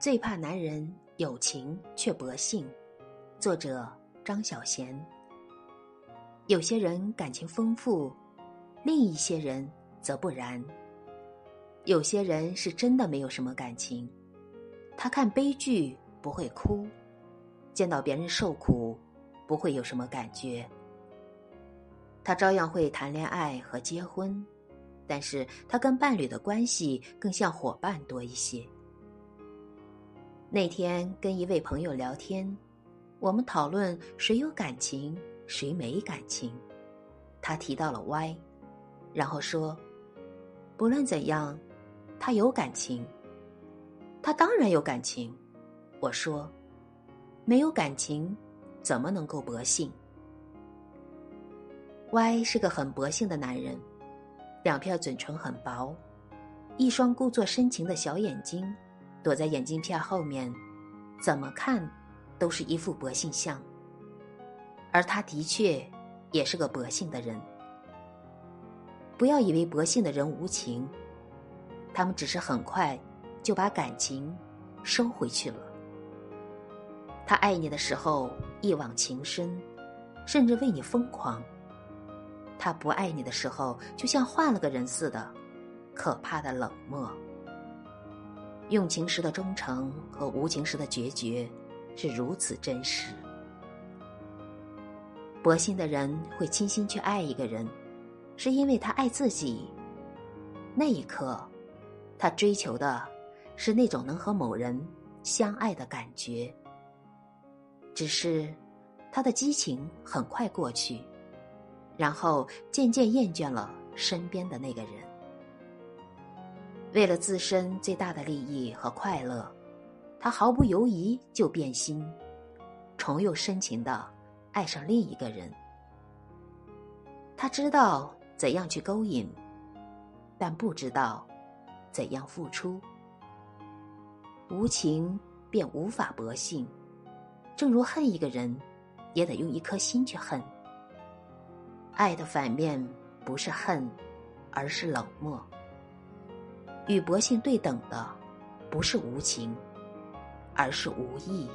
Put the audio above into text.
最怕男人有情却薄幸。作者张小娴。有些人感情丰富，另一些人则不然。有些人是真的没有什么感情，他看悲剧不会哭，见到别人受苦不会有什么感觉。他照样会谈恋爱和结婚，但是他跟伴侣的关系更像伙伴多一些。那天跟一位朋友聊天，我们讨论谁有感情，谁没感情。他提到了 Y，然后说：“不论怎样。”他有感情，他当然有感情。我说，没有感情，怎么能够薄幸？Y 是个很薄幸的男人，两片嘴唇很薄，一双故作深情的小眼睛，躲在眼镜片后面，怎么看都是一副薄幸相。而他的确也是个薄幸的人。不要以为薄幸的人无情。他们只是很快就把感情收回去了。他爱你的时候一往情深，甚至为你疯狂；他不爱你的时候，就像换了个人似的，可怕的冷漠。用情时的忠诚和无情时的决绝是如此真实。薄幸的人会倾心去爱一个人，是因为他爱自己。那一刻。他追求的，是那种能和某人相爱的感觉。只是，他的激情很快过去，然后渐渐厌倦了身边的那个人。为了自身最大的利益和快乐，他毫不犹豫就变心，重又深情的爱上另一个人。他知道怎样去勾引，但不知道。怎样付出？无情便无法薄幸，正如恨一个人，也得用一颗心去恨。爱的反面不是恨，而是冷漠。与薄幸对等的，不是无情，而是无义。